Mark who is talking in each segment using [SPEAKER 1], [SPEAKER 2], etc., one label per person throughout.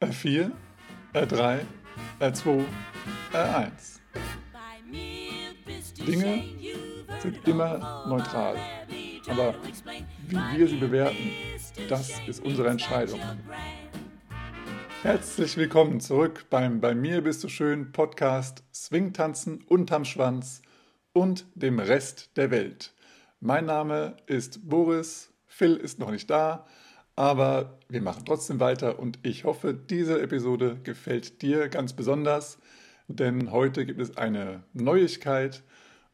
[SPEAKER 1] R4, R3, R2, R1. Dinge sind immer neutral. Aber wie wir sie bewerten, das ist unsere Entscheidung. Herzlich willkommen zurück beim Bei mir bist du schön Podcast Swingtanzen unterm Schwanz und dem Rest der Welt. Mein Name ist Boris, Phil ist noch nicht da, aber wir machen trotzdem weiter und ich hoffe, diese Episode gefällt dir ganz besonders, denn heute gibt es eine Neuigkeit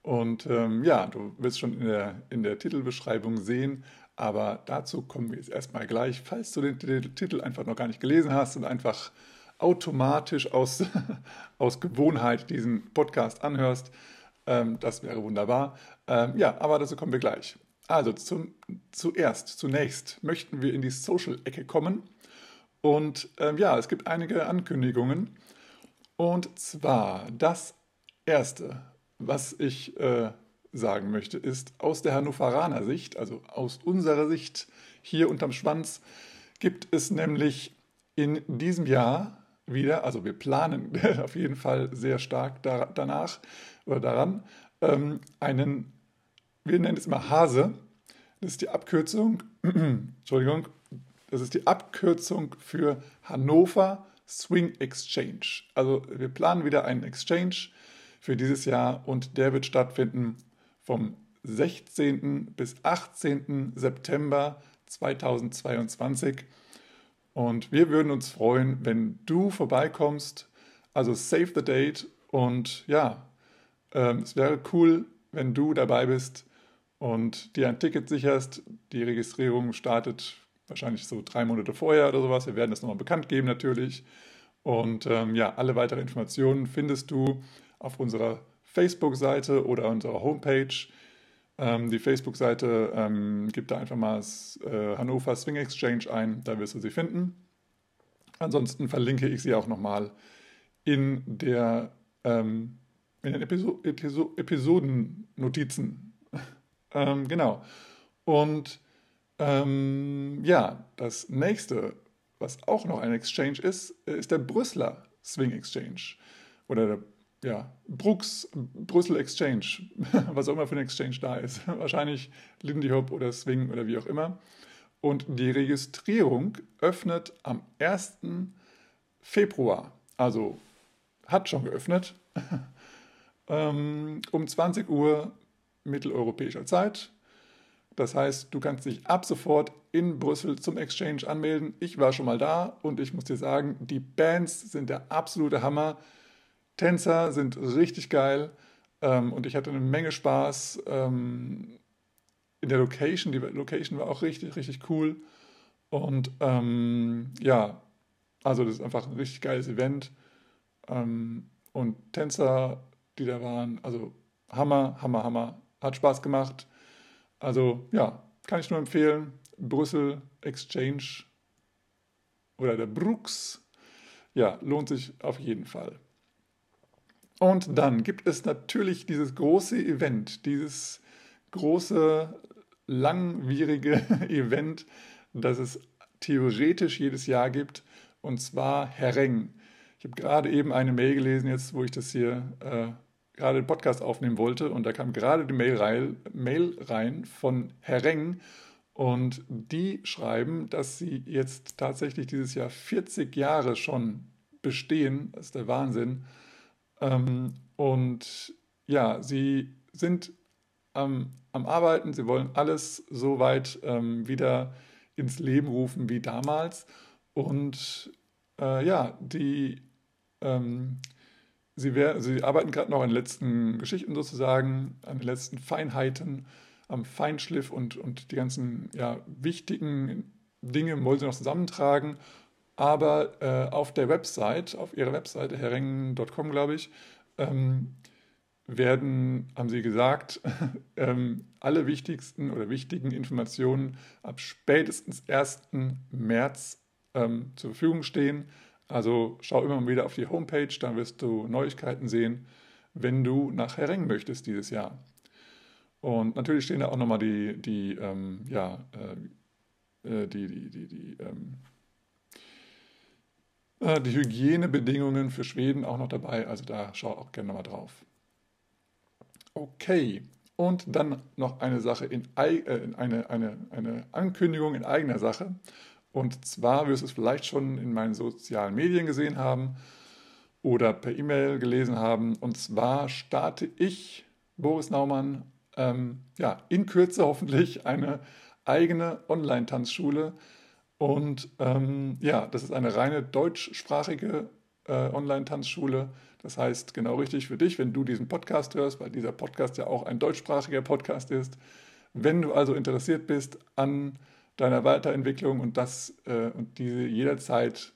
[SPEAKER 1] und ähm, ja, du wirst schon in der, in der Titelbeschreibung sehen, aber dazu kommen wir jetzt erstmal gleich. Falls du den Titel einfach noch gar nicht gelesen hast und einfach automatisch aus, aus Gewohnheit diesen Podcast anhörst, ähm, das wäre wunderbar. Ähm, ja, aber dazu kommen wir gleich. Also zum, zuerst, zunächst möchten wir in die Social-Ecke kommen. Und ähm, ja, es gibt einige Ankündigungen. Und zwar das Erste, was ich äh, sagen möchte, ist aus der Hannoveraner Sicht, also aus unserer Sicht hier unterm Schwanz, gibt es nämlich in diesem Jahr wieder, also wir planen auf jeden Fall sehr stark da, danach oder daran, ähm, einen wir nennen es immer Hase. Das ist die Abkürzung, Entschuldigung, das ist die Abkürzung für Hannover Swing Exchange. Also wir planen wieder einen Exchange für dieses Jahr und der wird stattfinden vom 16. bis 18. September 2022. Und wir würden uns freuen, wenn du vorbeikommst. Also save the date und ja, ähm, es wäre cool, wenn du dabei bist und dir ein Ticket sicherst. Die Registrierung startet wahrscheinlich so drei Monate vorher oder sowas. Wir werden das nochmal bekannt geben natürlich. Und ähm, ja, alle weiteren Informationen findest du auf unserer Facebook-Seite oder unserer Homepage. Ähm, die Facebook-Seite ähm, gibt da einfach mal das, äh, Hannover Swing Exchange ein, da wirst du sie finden. Ansonsten verlinke ich sie auch nochmal in, der, ähm, in den Episo Episo Episodennotizen ähm, genau. Und ähm, ja, das nächste, was auch noch ein Exchange ist, ist der Brüsseler Swing Exchange. Oder der ja, Brooks Brüssel Exchange, was auch immer für ein Exchange da ist. Wahrscheinlich Lindy Hop oder Swing oder wie auch immer. Und die Registrierung öffnet am 1. Februar, also hat schon geöffnet, ähm, um 20 Uhr mitteleuropäischer Zeit. Das heißt, du kannst dich ab sofort in Brüssel zum Exchange anmelden. Ich war schon mal da und ich muss dir sagen, die Bands sind der absolute Hammer. Tänzer sind richtig geil ähm, und ich hatte eine Menge Spaß ähm, in der Location. Die Location war auch richtig, richtig cool. Und ähm, ja, also das ist einfach ein richtig geiles Event. Ähm, und Tänzer, die da waren, also Hammer, Hammer, Hammer. Hat Spaß gemacht. Also ja, kann ich nur empfehlen. Brüssel Exchange oder der Brooks. Ja, lohnt sich auf jeden Fall. Und dann gibt es natürlich dieses große Event, dieses große, langwierige Event, das es theoretisch jedes Jahr gibt, und zwar Herreng. Ich habe gerade eben eine Mail gelesen, jetzt wo ich das hier äh, gerade den Podcast aufnehmen wollte und da kam gerade die Mail rein, Mail rein von Herr Reng und die schreiben, dass sie jetzt tatsächlich dieses Jahr 40 Jahre schon bestehen. Das ist der Wahnsinn. Ähm, und ja, sie sind am, am Arbeiten, sie wollen alles so weit ähm, wieder ins Leben rufen wie damals. Und äh, ja, die ähm, Sie, wär, sie arbeiten gerade noch an den letzten Geschichten sozusagen, an den letzten Feinheiten, am Feinschliff und, und die ganzen ja, wichtigen Dinge wollen sie noch zusammentragen. Aber äh, auf der Website, auf ihrer Webseite, herrengen.com, glaube ich, ähm, werden, haben sie gesagt, ähm, alle wichtigsten oder wichtigen Informationen ab spätestens 1. März ähm, zur Verfügung stehen. Also schau immer wieder auf die Homepage, dann wirst du Neuigkeiten sehen, wenn du nach Herrengen möchtest dieses Jahr. Und natürlich stehen da auch nochmal die, die, ähm, ja, äh, äh, die, die, die, die, ähm, äh, die Hygienebedingungen für Schweden auch noch dabei. Also da schau auch gerne mal drauf. Okay, und dann noch eine Sache in, äh, eine, eine, eine Ankündigung in eigener Sache. Und zwar wirst du es vielleicht schon in meinen sozialen Medien gesehen haben oder per E-Mail gelesen haben. Und zwar starte ich, Boris Naumann, ähm, ja, in Kürze hoffentlich eine eigene Online-Tanzschule. Und ähm, ja, das ist eine reine deutschsprachige äh, Online-Tanzschule. Das heißt, genau richtig für dich, wenn du diesen Podcast hörst, weil dieser Podcast ja auch ein deutschsprachiger Podcast ist. Wenn du also interessiert bist an deiner Weiterentwicklung und das äh, und diese jederzeit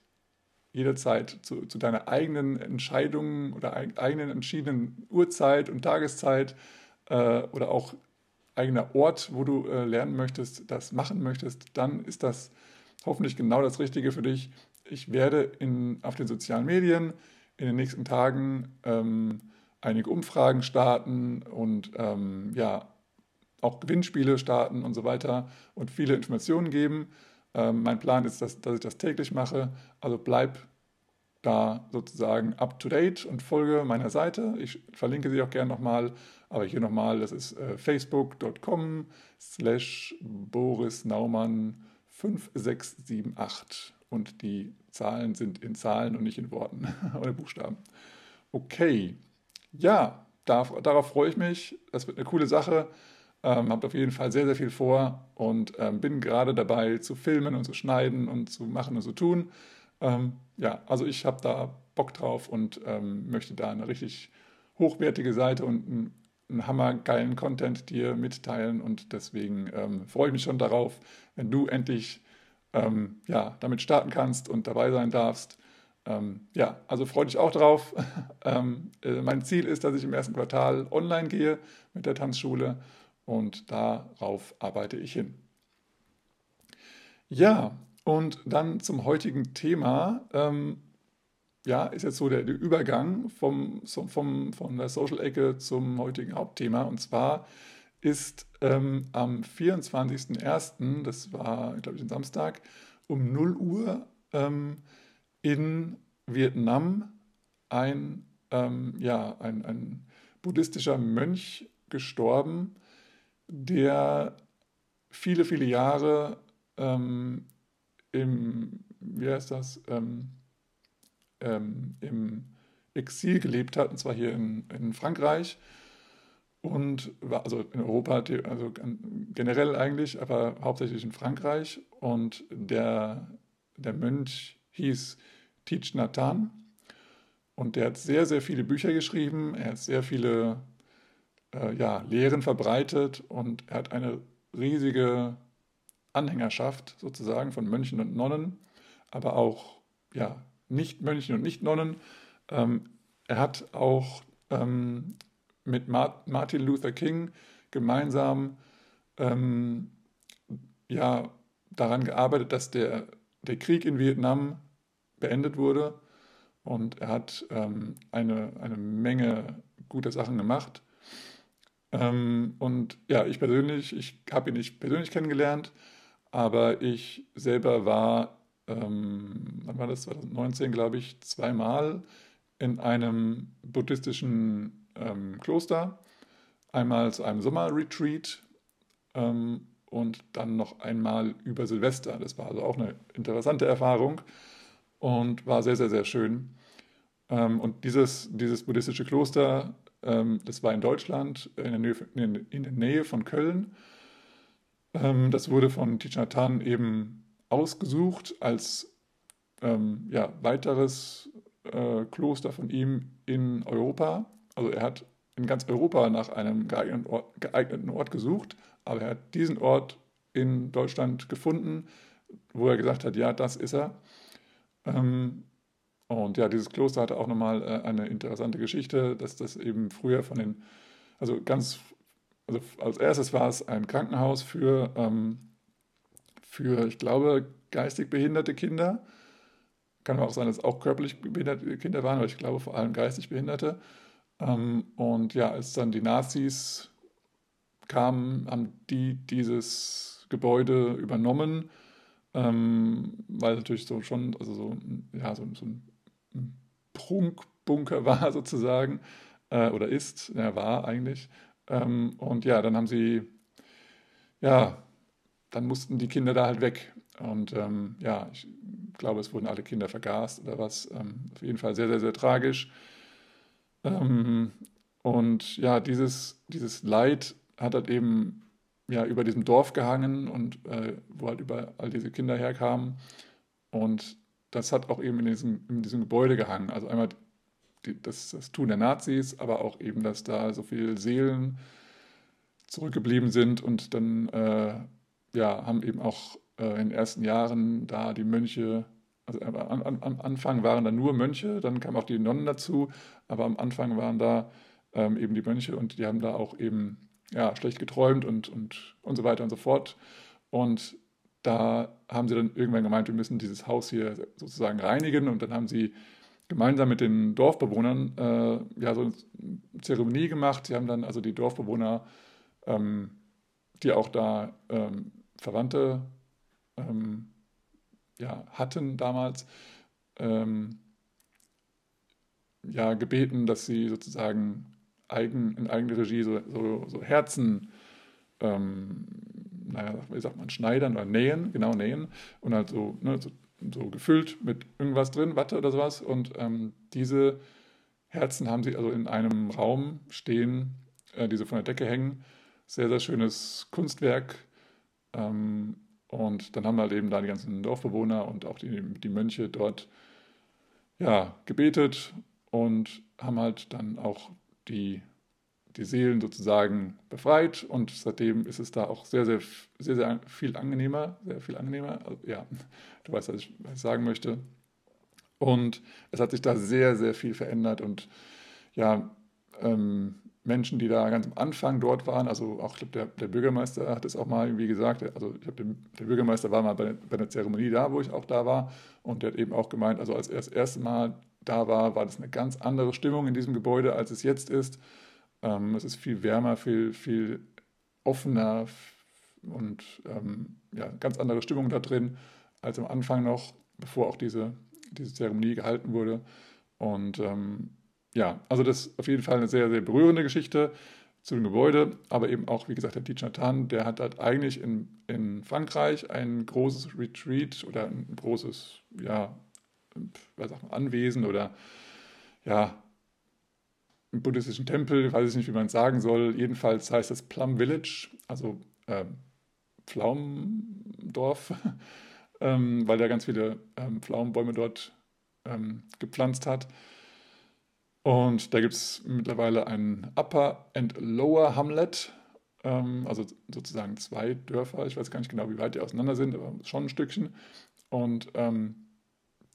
[SPEAKER 1] jederzeit zu, zu deiner eigenen Entscheidung oder eigenen entschiedenen Uhrzeit und Tageszeit äh, oder auch eigener Ort, wo du äh, lernen möchtest, das machen möchtest, dann ist das hoffentlich genau das Richtige für dich. Ich werde in, auf den sozialen Medien in den nächsten Tagen ähm, einige Umfragen starten und ähm, ja, auch Gewinnspiele starten und so weiter und viele Informationen geben. Ähm, mein Plan ist, dass, dass ich das täglich mache. Also bleib da sozusagen up to date und folge meiner Seite. Ich verlinke sie auch gerne nochmal, aber hier nochmal, das ist äh, facebook.com slash Boris Naumann 5678 und die Zahlen sind in Zahlen und nicht in Worten oder Buchstaben. Okay, ja, darf, darauf freue ich mich. Das wird eine coole Sache. Ähm, habe auf jeden Fall sehr, sehr viel vor und ähm, bin gerade dabei zu filmen und zu schneiden und zu machen und zu tun. Ähm, ja, also ich habe da Bock drauf und ähm, möchte da eine richtig hochwertige Seite und einen, einen hammergeilen Content dir mitteilen und deswegen ähm, freue ich mich schon darauf, wenn du endlich ähm, ja, damit starten kannst und dabei sein darfst. Ja, also freue dich auch drauf. Äh, mein Ziel ist, dass ich im ersten Quartal online gehe mit der Tanzschule und darauf arbeite ich hin. Ja, und dann zum heutigen Thema. Ähm, ja, ist jetzt so der, der Übergang vom, vom, von der Social-Ecke zum heutigen Hauptthema. Und zwar ist ähm, am 24.01., das war, glaube ich, ein Samstag, um 0 Uhr ähm, in Vietnam ein, ähm, ja, ein, ein buddhistischer Mönch gestorben, der viele, viele Jahre ähm, im, wie heißt das, ähm, ähm, im Exil gelebt hat, und zwar hier in, in Frankreich. Und war also in Europa, also generell eigentlich, aber hauptsächlich in Frankreich. Und der, der Mönch hieß Thich Nathan und der hat sehr, sehr viele Bücher geschrieben, er hat sehr viele äh, ja, Lehren verbreitet und er hat eine riesige Anhängerschaft sozusagen von Mönchen und Nonnen, aber auch ja, Nicht-Mönchen und Nicht-Nonnen. Ähm, er hat auch ähm, mit Martin Luther King gemeinsam ähm, ja, daran gearbeitet, dass der, der Krieg in Vietnam beendet wurde. Und er hat ähm, eine, eine Menge guter Sachen gemacht. Ähm, und ja, ich persönlich, ich habe ihn nicht persönlich kennengelernt, aber ich selber war, ähm, wann war das, 2019 glaube ich, zweimal in einem buddhistischen ähm, Kloster, einmal zu einem Sommerretreat ähm, und dann noch einmal über Silvester. Das war also auch eine interessante Erfahrung und war sehr, sehr, sehr schön. Ähm, und dieses, dieses buddhistische Kloster, das war in Deutschland, in der Nähe, in, der Nähe von Köln. Ähm, das wurde von Hanh eben ausgesucht als ähm, ja, weiteres äh, Kloster von ihm in Europa. Also er hat in ganz Europa nach einem geeigneten Ort, geeigneten Ort gesucht, aber er hat diesen Ort in Deutschland gefunden, wo er gesagt hat, ja, das ist er. Ähm, und ja, dieses Kloster hatte auch nochmal äh, eine interessante Geschichte, dass das eben früher von den, also ganz also als erstes war es ein Krankenhaus für, ähm, für, ich glaube, geistig behinderte Kinder. Kann auch sein, dass es auch körperlich behinderte Kinder waren, aber ich glaube vor allem geistig behinderte. Ähm, und ja, als dann die Nazis kamen, haben die dieses Gebäude übernommen. ähm, weil natürlich so schon, also so, ja, so, so ein Prunkbunker war sozusagen, äh, oder ist, ja, war eigentlich. Ähm, und ja, dann haben sie, ja, dann mussten die Kinder da halt weg. Und ähm, ja, ich glaube, es wurden alle Kinder vergast oder was. Ähm, auf jeden Fall sehr, sehr, sehr tragisch. Ähm, und ja, dieses, dieses Leid hat halt eben ja, über diesem Dorf gehangen und äh, wo halt überall diese Kinder herkamen. Und das hat auch eben in diesem, in diesem Gebäude gehangen. Also einmal die, das, das Tun der Nazis, aber auch eben, dass da so viele Seelen zurückgeblieben sind und dann äh, ja, haben eben auch äh, in den ersten Jahren da die Mönche, also am, am, Anfang waren da nur Mönche, dann kamen auch die Nonnen dazu, aber am Anfang waren da ähm, eben die Mönche und die haben da auch eben ja, schlecht geträumt und, und, und so weiter und so fort. Und da haben sie dann irgendwann gemeint, wir müssen dieses Haus hier sozusagen reinigen und dann haben sie gemeinsam mit den Dorfbewohnern äh, ja so eine Zeremonie gemacht. Sie haben dann also die Dorfbewohner, ähm, die auch da ähm, Verwandte ähm, ja, hatten damals, ähm, ja, gebeten, dass sie sozusagen eigen, in eigener Regie so, so, so Herzen, ähm, naja, wie sagt man, schneidern oder nähen, genau nähen und halt so, ne, so, so, gefüllt mit irgendwas drin, Watte oder sowas. Und ähm, diese Herzen haben sie also in einem Raum stehen, äh, die so von der Decke hängen. Sehr, sehr schönes Kunstwerk. Ähm, und dann haben halt eben da die ganzen Dorfbewohner und auch die, die Mönche dort ja, gebetet und haben halt dann auch die, die Seelen sozusagen befreit und seitdem ist es da auch sehr, sehr, sehr, sehr viel angenehmer, sehr viel angenehmer. Also, ja, du weißt, was ich, was ich sagen möchte. Und es hat sich da sehr, sehr viel verändert und ja, ähm, Menschen, die da ganz am Anfang dort waren, also auch der, der Bürgermeister hat es auch mal irgendwie gesagt, also ich habe der Bürgermeister war mal bei, bei einer Zeremonie da, wo ich auch da war und der hat eben auch gemeint, also als er das erste Mal da war, war das eine ganz andere Stimmung in diesem Gebäude, als es jetzt ist. Ähm, es ist viel wärmer, viel, viel offener und ähm, ja, ganz andere Stimmung da drin als am Anfang noch, bevor auch diese, diese Zeremonie gehalten wurde. Und ähm, ja, also das ist auf jeden Fall eine sehr, sehr berührende Geschichte zu dem Gebäude, aber eben auch, wie gesagt, der Thich Nhat der hat halt eigentlich in, in Frankreich ein großes Retreat oder ein großes, ja, was sagt man, Anwesen oder ja, buddhistischen Tempel, weiß ich nicht, wie man es sagen soll. Jedenfalls heißt es Plum Village, also äh, Pflaumendorf, ähm, weil er ganz viele ähm, Pflaumenbäume dort ähm, gepflanzt hat. Und da gibt es mittlerweile ein Upper and Lower Hamlet, ähm, also sozusagen zwei Dörfer. Ich weiß gar nicht genau, wie weit die auseinander sind, aber schon ein Stückchen. Und ähm,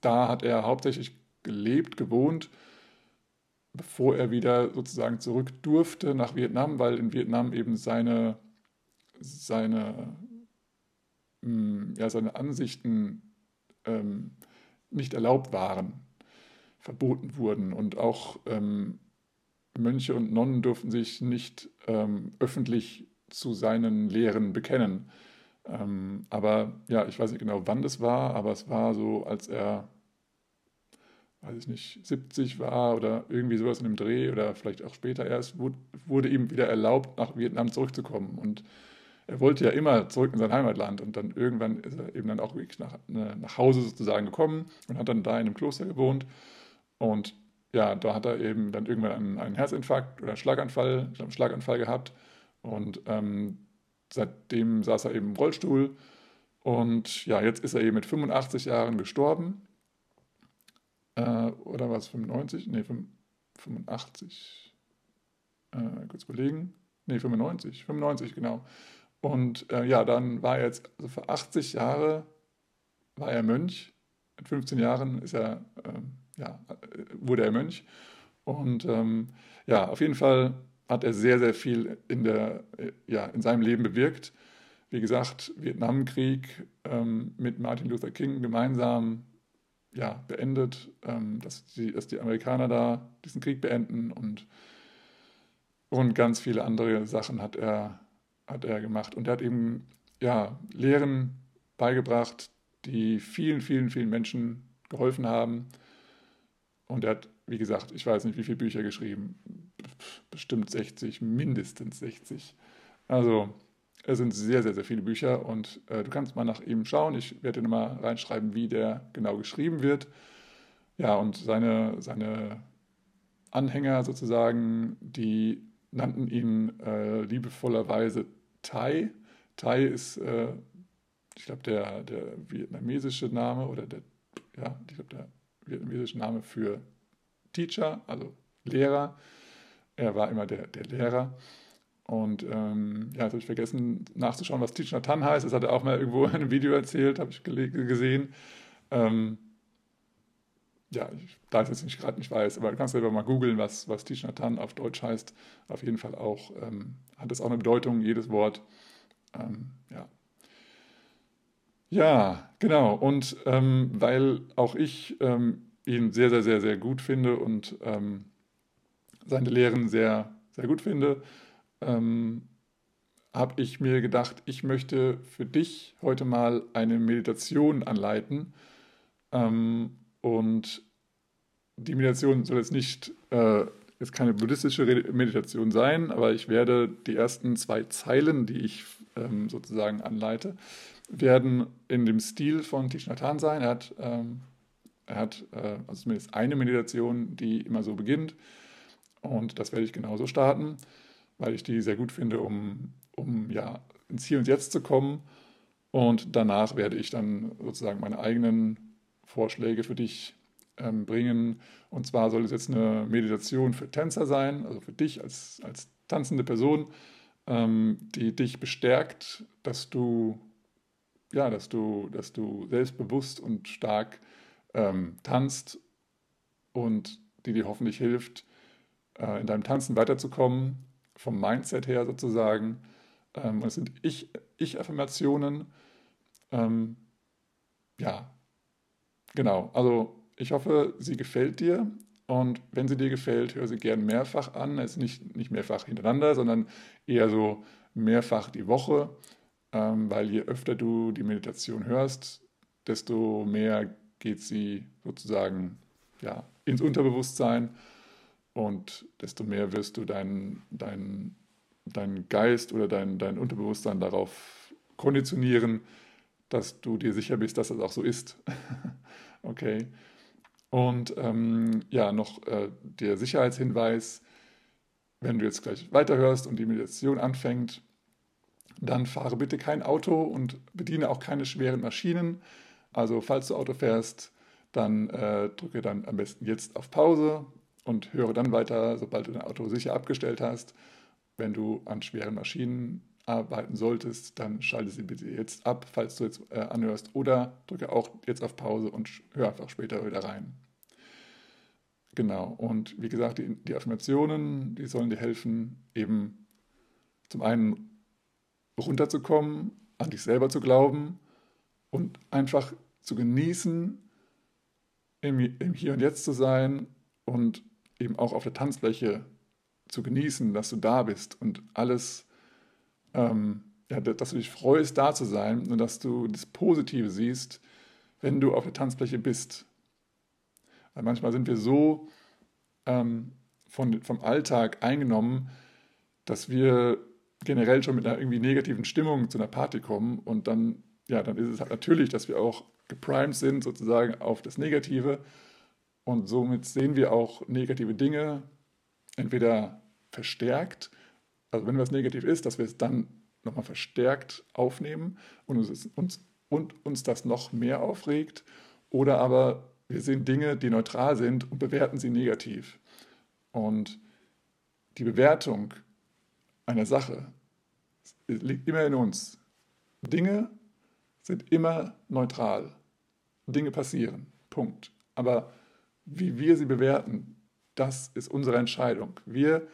[SPEAKER 1] da hat er hauptsächlich gelebt, gewohnt, bevor er wieder sozusagen zurück durfte nach Vietnam, weil in Vietnam eben seine, seine, hm, ja, seine Ansichten ähm, nicht erlaubt waren, verboten wurden. Und auch ähm, Mönche und Nonnen durften sich nicht ähm, öffentlich zu seinen Lehren bekennen. Ähm, aber ja, ich weiß nicht genau, wann das war, aber es war so, als er weiß ich nicht, 70 war oder irgendwie sowas in dem Dreh oder vielleicht auch später erst, wurde ihm wieder erlaubt, nach Vietnam zurückzukommen. Und er wollte ja immer zurück in sein Heimatland und dann irgendwann ist er eben dann auch wirklich nach, ne, nach Hause sozusagen gekommen und hat dann da in einem Kloster gewohnt. Und ja, da hat er eben dann irgendwann einen, einen Herzinfarkt oder einen Schlaganfall, einen Schlaganfall gehabt. Und ähm, seitdem saß er eben im Rollstuhl. Und ja, jetzt ist er eben mit 85 Jahren gestorben äh, oder war es 95? Nee, 85. Äh, kurz überlegen. Nee, 95. 95, genau. Und äh, ja, dann war er jetzt, also für 80 Jahre war er Mönch. In 15 Jahren ist er, ähm, ja, wurde er Mönch. Und ähm, ja, auf jeden Fall hat er sehr, sehr viel in, der, ja, in seinem Leben bewirkt. Wie gesagt, Vietnamkrieg ähm, mit Martin Luther King gemeinsam ja, beendet, ähm, dass, die, dass die Amerikaner da diesen Krieg beenden und, und ganz viele andere Sachen hat er, hat er gemacht. Und er hat eben ja, Lehren beigebracht, die vielen, vielen, vielen Menschen geholfen haben. Und er hat, wie gesagt, ich weiß nicht, wie viele Bücher geschrieben. Bestimmt 60, mindestens 60. Also es sind sehr, sehr, sehr viele Bücher und äh, du kannst mal nach ihm schauen. Ich werde dir mal reinschreiben, wie der genau geschrieben wird. Ja, und seine, seine Anhänger sozusagen, die nannten ihn äh, liebevollerweise Tai. Tai ist, äh, ich glaube, der, der vietnamesische Name oder der, ja, ich glaube, der vietnamesische Name für Teacher, also Lehrer. Er war immer der, der Lehrer. Und ähm, ja, jetzt habe ich vergessen nachzuschauen, was Teach Nathan heißt. Das hat er auch mal irgendwo in einem Video erzählt, habe ich gesehen. Ähm, ja, da ich jetzt nicht gerade nicht weiß, aber du kannst selber mal googeln, was, was Teach Nathan auf Deutsch heißt. Auf jeden Fall auch, ähm, hat es auch eine Bedeutung, jedes Wort. Ähm, ja. ja, genau. Und ähm, weil auch ich ähm, ihn sehr, sehr, sehr, sehr gut finde und seine Lehren sehr, sehr gut finde, ähm, habe ich mir gedacht, ich möchte für dich heute mal eine Meditation anleiten. Ähm, und die Meditation soll jetzt nicht äh, jetzt keine buddhistische Meditation sein, aber ich werde die ersten zwei Zeilen, die ich ähm, sozusagen anleite, werden in dem Stil von Thich Nhat Hanh sein. Er hat, ähm, er hat äh, also zumindest eine Meditation, die immer so beginnt. Und das werde ich genauso starten weil ich die sehr gut finde, um, um ja, ins Hier und Jetzt zu kommen. Und danach werde ich dann sozusagen meine eigenen Vorschläge für dich ähm, bringen. Und zwar soll es jetzt eine Meditation für Tänzer sein, also für dich als, als tanzende Person, ähm, die dich bestärkt, dass du, ja, dass du, dass du selbstbewusst und stark ähm, tanzt und die dir hoffentlich hilft, äh, in deinem Tanzen weiterzukommen vom Mindset her sozusagen. Ähm, es sind Ich-Affirmationen. Ich ähm, ja, genau. Also ich hoffe, sie gefällt dir. Und wenn sie dir gefällt, hör sie gern mehrfach an. Ist nicht, nicht mehrfach hintereinander, sondern eher so mehrfach die Woche. Ähm, weil je öfter du die Meditation hörst, desto mehr geht sie sozusagen ja, ins Unterbewusstsein und desto mehr wirst du deinen dein, dein Geist oder dein, dein Unterbewusstsein darauf konditionieren, dass du dir sicher bist, dass das auch so ist. okay. Und ähm, ja, noch äh, der Sicherheitshinweis, wenn du jetzt gleich weiterhörst und die Meditation anfängt, dann fahre bitte kein Auto und bediene auch keine schweren Maschinen. Also falls du Auto fährst, dann äh, drücke dann am besten jetzt auf Pause, und höre dann weiter, sobald du dein Auto sicher abgestellt hast. Wenn du an schweren Maschinen arbeiten solltest, dann schalte sie bitte jetzt ab, falls du jetzt äh, anhörst, oder drücke auch jetzt auf Pause und hör einfach später wieder rein. Genau, und wie gesagt, die, die Affirmationen, die sollen dir helfen, eben zum einen runterzukommen, an dich selber zu glauben und einfach zu genießen, im, im Hier und Jetzt zu sein und eben auch auf der Tanzfläche zu genießen, dass du da bist und alles, ähm, ja, dass du dich freust, da zu sein und dass du das Positive siehst, wenn du auf der Tanzfläche bist. Weil manchmal sind wir so ähm, von, vom Alltag eingenommen, dass wir generell schon mit einer irgendwie negativen Stimmung zu einer Party kommen und dann, ja, dann ist es halt natürlich, dass wir auch geprimed sind sozusagen auf das Negative und somit sehen wir auch negative Dinge entweder verstärkt, also wenn was negativ ist, dass wir es dann nochmal verstärkt aufnehmen und uns, uns, und uns das noch mehr aufregt, oder aber wir sehen Dinge, die neutral sind und bewerten sie negativ. Und die Bewertung einer Sache liegt immer in uns. Dinge sind immer neutral. Dinge passieren. Punkt. Aber wie wir sie bewerten, das ist unsere Entscheidung. Wir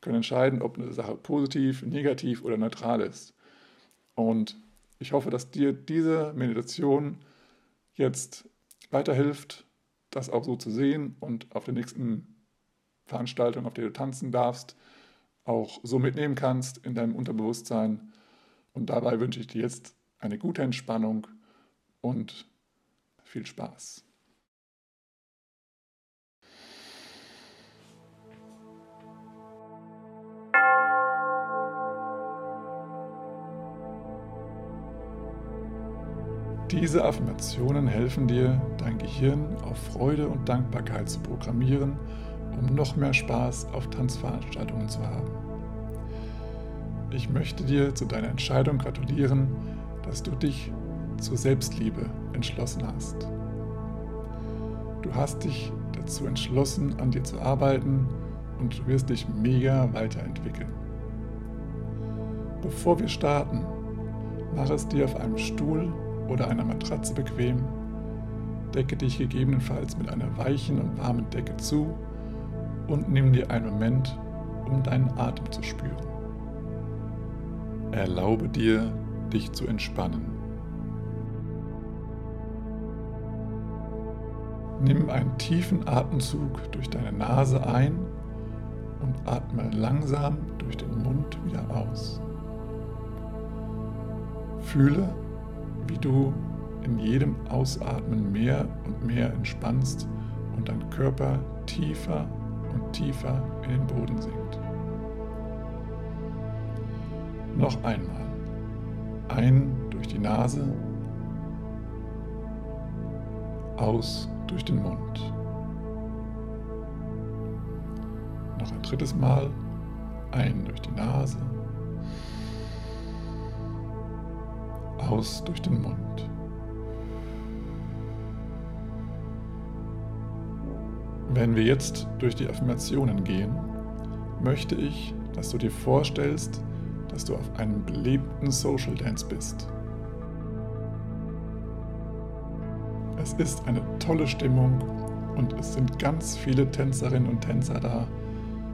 [SPEAKER 1] können entscheiden, ob eine Sache positiv, negativ oder neutral ist. Und ich hoffe, dass dir diese Meditation jetzt weiterhilft, das auch so zu sehen und auf der nächsten Veranstaltung, auf der du tanzen darfst, auch so mitnehmen kannst in deinem Unterbewusstsein. Und dabei wünsche ich dir jetzt eine gute Entspannung und viel Spaß. Diese Affirmationen helfen dir, dein Gehirn auf Freude und Dankbarkeit zu programmieren, um noch mehr Spaß auf Tanzveranstaltungen zu haben. Ich möchte dir zu deiner Entscheidung gratulieren, dass du dich zur Selbstliebe entschlossen hast. Du hast dich dazu entschlossen, an dir zu arbeiten und du wirst dich mega weiterentwickeln. Bevor wir starten, mach es dir auf einem Stuhl oder einer Matratze bequem, decke dich gegebenenfalls mit einer weichen und warmen Decke zu und nimm dir einen Moment, um deinen Atem zu spüren. Erlaube dir, dich zu entspannen. Nimm einen tiefen Atemzug durch deine Nase ein und atme langsam durch den Mund wieder aus. Fühle, du in jedem Ausatmen mehr und mehr entspannst und dein Körper tiefer und tiefer in den Boden sinkt. Noch einmal. Ein durch die Nase, aus durch den Mund. Noch ein drittes Mal. Ein durch die Nase, aus durch den Mund. Wenn wir jetzt durch die Affirmationen gehen, möchte ich, dass du dir vorstellst, dass du auf einem belebten Social Dance bist. Es ist eine tolle Stimmung und es sind ganz viele Tänzerinnen und Tänzer da,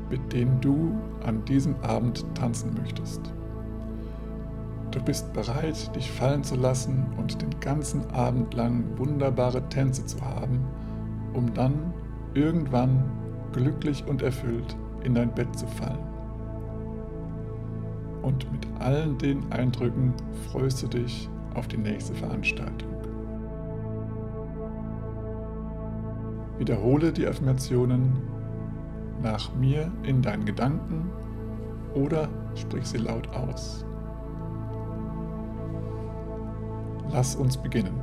[SPEAKER 1] mit denen du an diesem Abend tanzen möchtest. Du bist bereit, dich fallen zu lassen und den ganzen Abend lang wunderbare Tänze zu haben, um dann irgendwann glücklich und erfüllt in dein Bett zu fallen. Und mit allen den Eindrücken freust du dich auf die nächste Veranstaltung. Wiederhole die Affirmationen nach mir in deinen Gedanken oder sprich sie laut aus. Lass uns beginnen.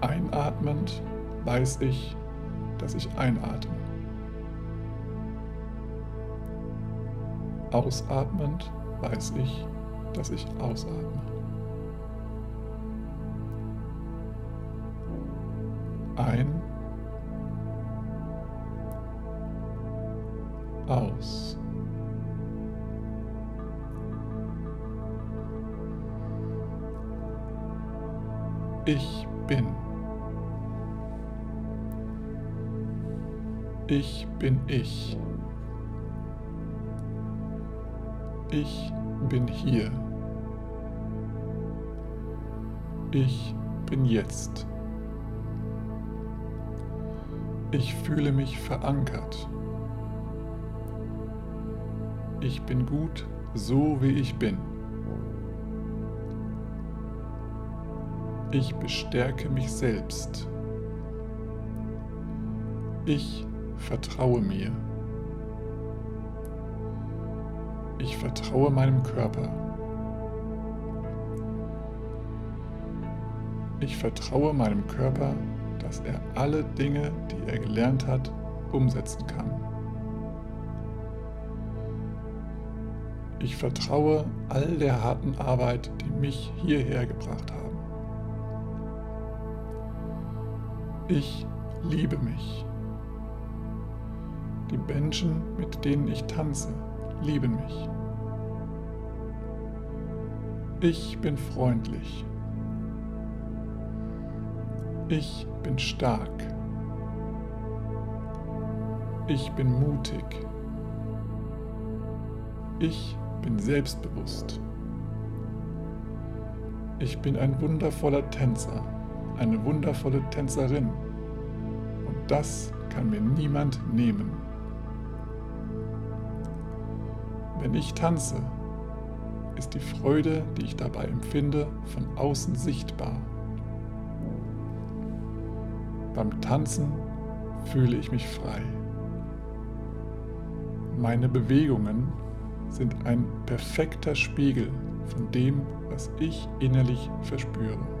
[SPEAKER 1] Einatmend weiß ich, dass ich einatme. Ausatmend weiß ich, dass ich ausatme. Ein Ich bin. Ich bin ich. Ich bin hier. Ich bin jetzt. Ich fühle mich verankert. Ich bin gut, so wie ich bin. Ich bestärke mich selbst. Ich vertraue mir. Ich vertraue meinem Körper. Ich vertraue meinem Körper, dass er alle Dinge, die er gelernt hat, umsetzen kann. Ich vertraue all der harten Arbeit, die mich hierher gebracht haben. Ich liebe mich. Die Menschen, mit denen ich tanze, lieben mich. Ich bin freundlich. Ich bin stark. Ich bin mutig. Ich bin selbstbewusst. Ich bin ein wundervoller Tänzer, eine wundervolle Tänzerin. Und das kann mir niemand nehmen. Wenn ich tanze, ist die Freude, die ich dabei empfinde, von außen sichtbar. Beim Tanzen fühle ich mich frei. Meine Bewegungen sind ein perfekter Spiegel von dem, was ich innerlich verspüre.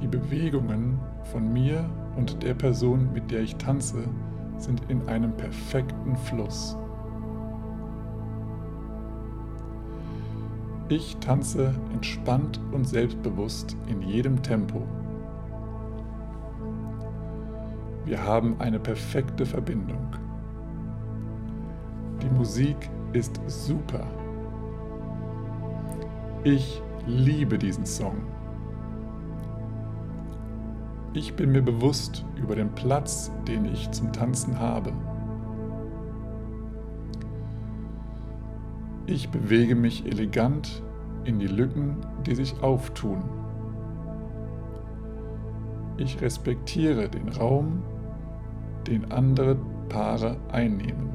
[SPEAKER 1] Die Bewegungen von mir und der Person, mit der ich tanze, sind in einem perfekten Fluss. Ich tanze entspannt und selbstbewusst in jedem Tempo. Wir haben eine perfekte Verbindung. Die Musik ist super. Ich liebe diesen Song. Ich bin mir bewusst über den Platz, den ich zum Tanzen habe. Ich bewege mich elegant in die Lücken, die sich auftun. Ich respektiere den Raum, den andere Paare einnehmen.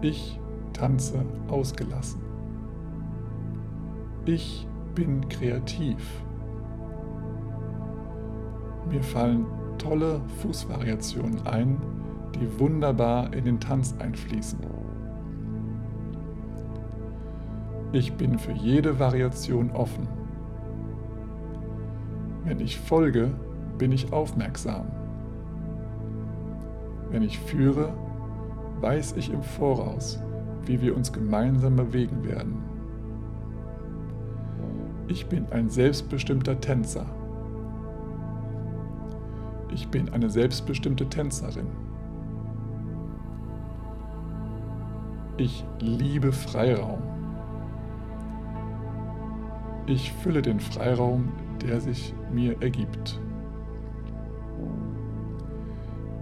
[SPEAKER 1] Ich tanze ausgelassen. Ich bin kreativ. Mir fallen tolle Fußvariationen ein, die wunderbar in den Tanz einfließen. Ich bin für jede Variation offen. Wenn ich folge, bin ich aufmerksam. Wenn ich führe, weiß ich im Voraus, wie wir uns gemeinsam bewegen werden. Ich bin ein selbstbestimmter Tänzer. Ich bin eine selbstbestimmte Tänzerin. Ich liebe Freiraum. Ich fülle den Freiraum, der sich mir ergibt.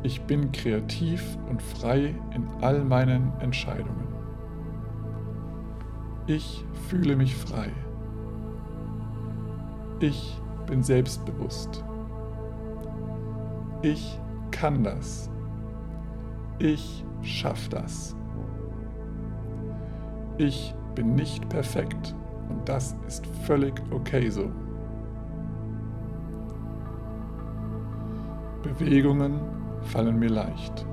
[SPEAKER 1] Ich bin kreativ und frei in all meinen Entscheidungen. Ich fühle mich frei. Ich bin selbstbewusst. Ich kann das. Ich schaffe das. Ich bin nicht perfekt und das ist völlig okay so. Bewegungen fallen mir leicht.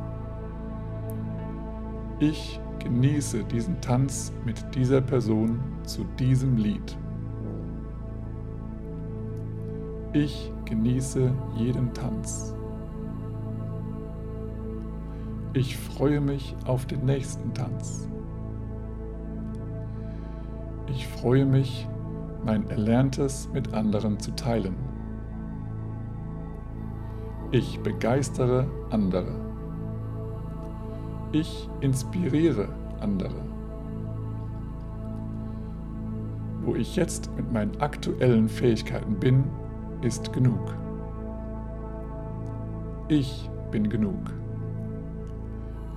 [SPEAKER 1] Ich genieße diesen Tanz mit dieser Person zu diesem Lied. Ich genieße jeden Tanz. Ich freue mich auf den nächsten Tanz. Ich freue mich, mein Erlerntes mit anderen zu teilen. Ich begeistere andere. Ich inspiriere andere. Wo ich jetzt mit meinen aktuellen Fähigkeiten bin, ist genug. Ich bin genug.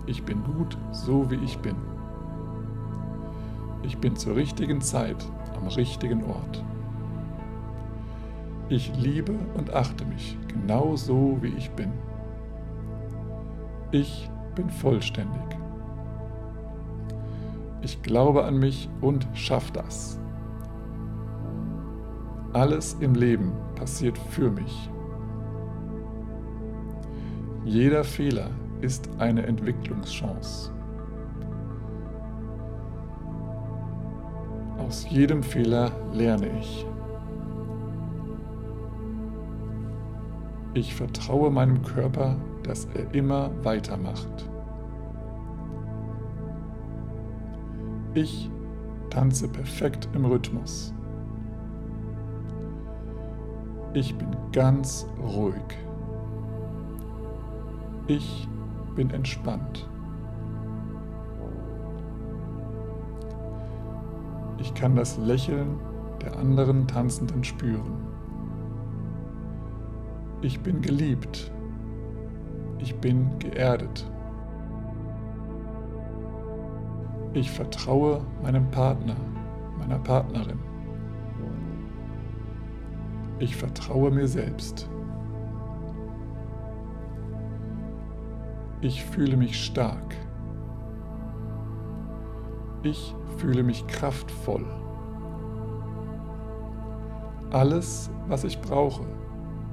[SPEAKER 1] Ich bin gut, so wie ich bin. Ich bin zur richtigen Zeit am richtigen Ort. Ich liebe und achte mich genau so, wie ich bin. Ich bin vollständig. Ich glaube an mich und schaffe das. Alles im Leben passiert für mich. Jeder Fehler ist eine Entwicklungschance. Aus jedem Fehler lerne ich. Ich vertraue meinem Körper, dass er immer weitermacht. Ich tanze perfekt im Rhythmus. Ich bin ganz ruhig. Ich bin entspannt. Ich kann das Lächeln der anderen Tanzenden spüren. Ich bin geliebt. Ich bin geerdet. Ich vertraue meinem Partner, meiner Partnerin. Ich vertraue mir selbst. Ich fühle mich stark. Ich fühle mich kraftvoll. Alles, was ich brauche,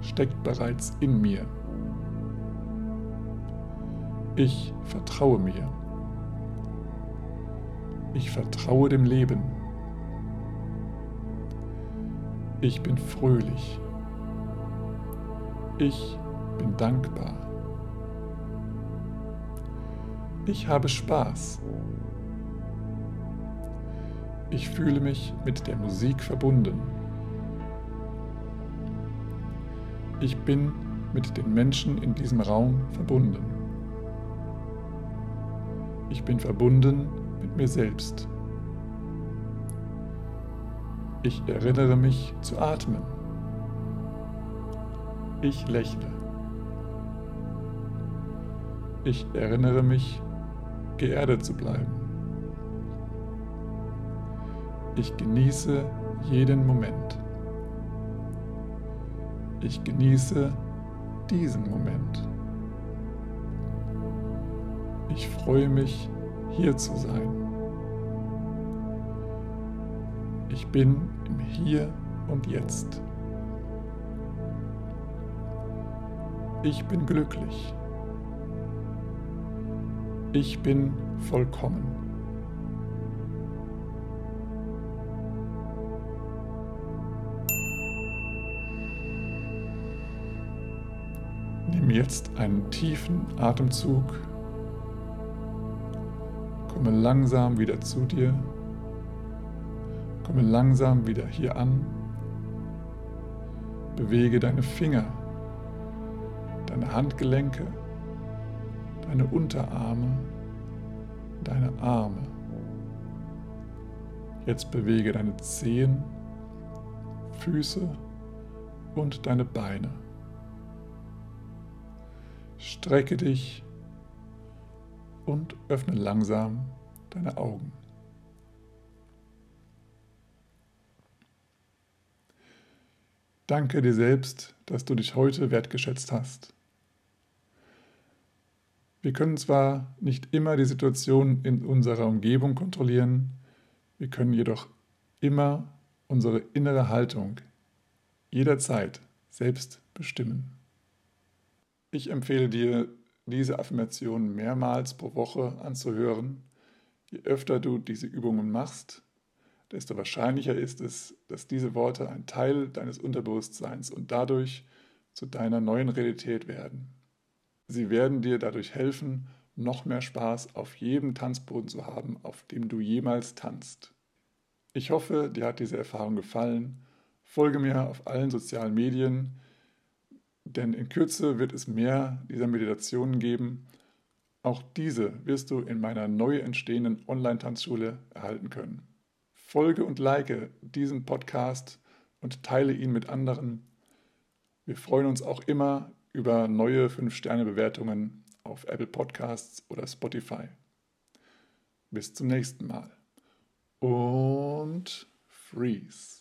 [SPEAKER 1] steckt bereits in mir. Ich vertraue mir. Ich vertraue dem Leben. Ich bin fröhlich. Ich bin dankbar. Ich habe Spaß. Ich fühle mich mit der Musik verbunden. Ich bin mit den Menschen in diesem Raum verbunden. Ich bin verbunden mit mir selbst. Ich erinnere mich zu atmen. Ich lächle. Ich erinnere mich, geerdet zu bleiben. Ich genieße jeden Moment. Ich genieße diesen Moment. Ich freue mich, hier zu sein. Ich bin im Hier und Jetzt. Ich bin glücklich. Ich bin vollkommen. Nimm jetzt einen tiefen Atemzug. Komme langsam wieder zu dir. Komme langsam wieder hier an. Bewege deine Finger, deine Handgelenke, deine Unterarme, deine Arme. Jetzt bewege deine Zehen, Füße und deine Beine. Strecke dich und öffne langsam deine Augen. Danke dir selbst, dass du dich heute wertgeschätzt hast. Wir können zwar nicht immer die Situation in unserer Umgebung kontrollieren, wir können jedoch immer unsere innere Haltung jederzeit selbst bestimmen. Ich empfehle dir, diese Affirmation mehrmals pro Woche anzuhören. Je öfter du diese Übungen machst, desto wahrscheinlicher ist es, dass diese Worte ein Teil deines Unterbewusstseins und dadurch zu deiner neuen Realität werden. Sie werden dir dadurch helfen, noch mehr Spaß auf jedem Tanzboden zu haben, auf dem du jemals tanzt. Ich hoffe, dir hat diese Erfahrung gefallen. Folge mir auf allen sozialen Medien, denn in Kürze wird es mehr dieser Meditationen geben. Auch diese wirst du in meiner neu entstehenden Online-Tanzschule erhalten können. Folge und like diesen Podcast und teile ihn mit anderen. Wir freuen uns auch immer über neue 5-Sterne-Bewertungen auf Apple Podcasts oder Spotify. Bis zum nächsten Mal. Und freeze.